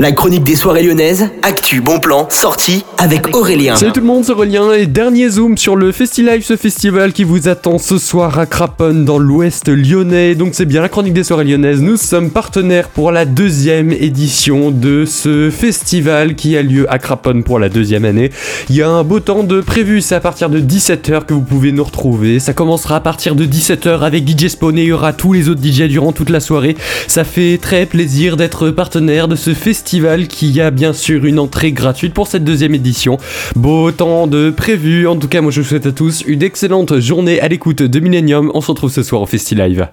La chronique des soirées lyonnaises, actu, bon plan, sortie avec Aurélien. Salut tout le monde, c'est Aurélien et dernier zoom sur le FestiLive, ce festival qui vous attend ce soir à Craponne dans l'ouest lyonnais. Donc c'est bien la chronique des soirées lyonnaises. Nous sommes partenaires pour la deuxième édition de ce festival qui a lieu à Craponne pour la deuxième année. Il y a un beau temps de prévu, c'est à partir de 17h que vous pouvez nous retrouver. Ça commencera à partir de 17h avec DJ Spawn et il y aura tous les autres DJ durant toute la soirée. Ça fait très plaisir d'être partenaire de ce festival qui a bien sûr une entrée gratuite pour cette deuxième édition. Beau temps de prévu. En tout cas, moi je vous souhaite à tous une excellente journée à l'écoute de Millennium. On se retrouve ce soir au FestiLive.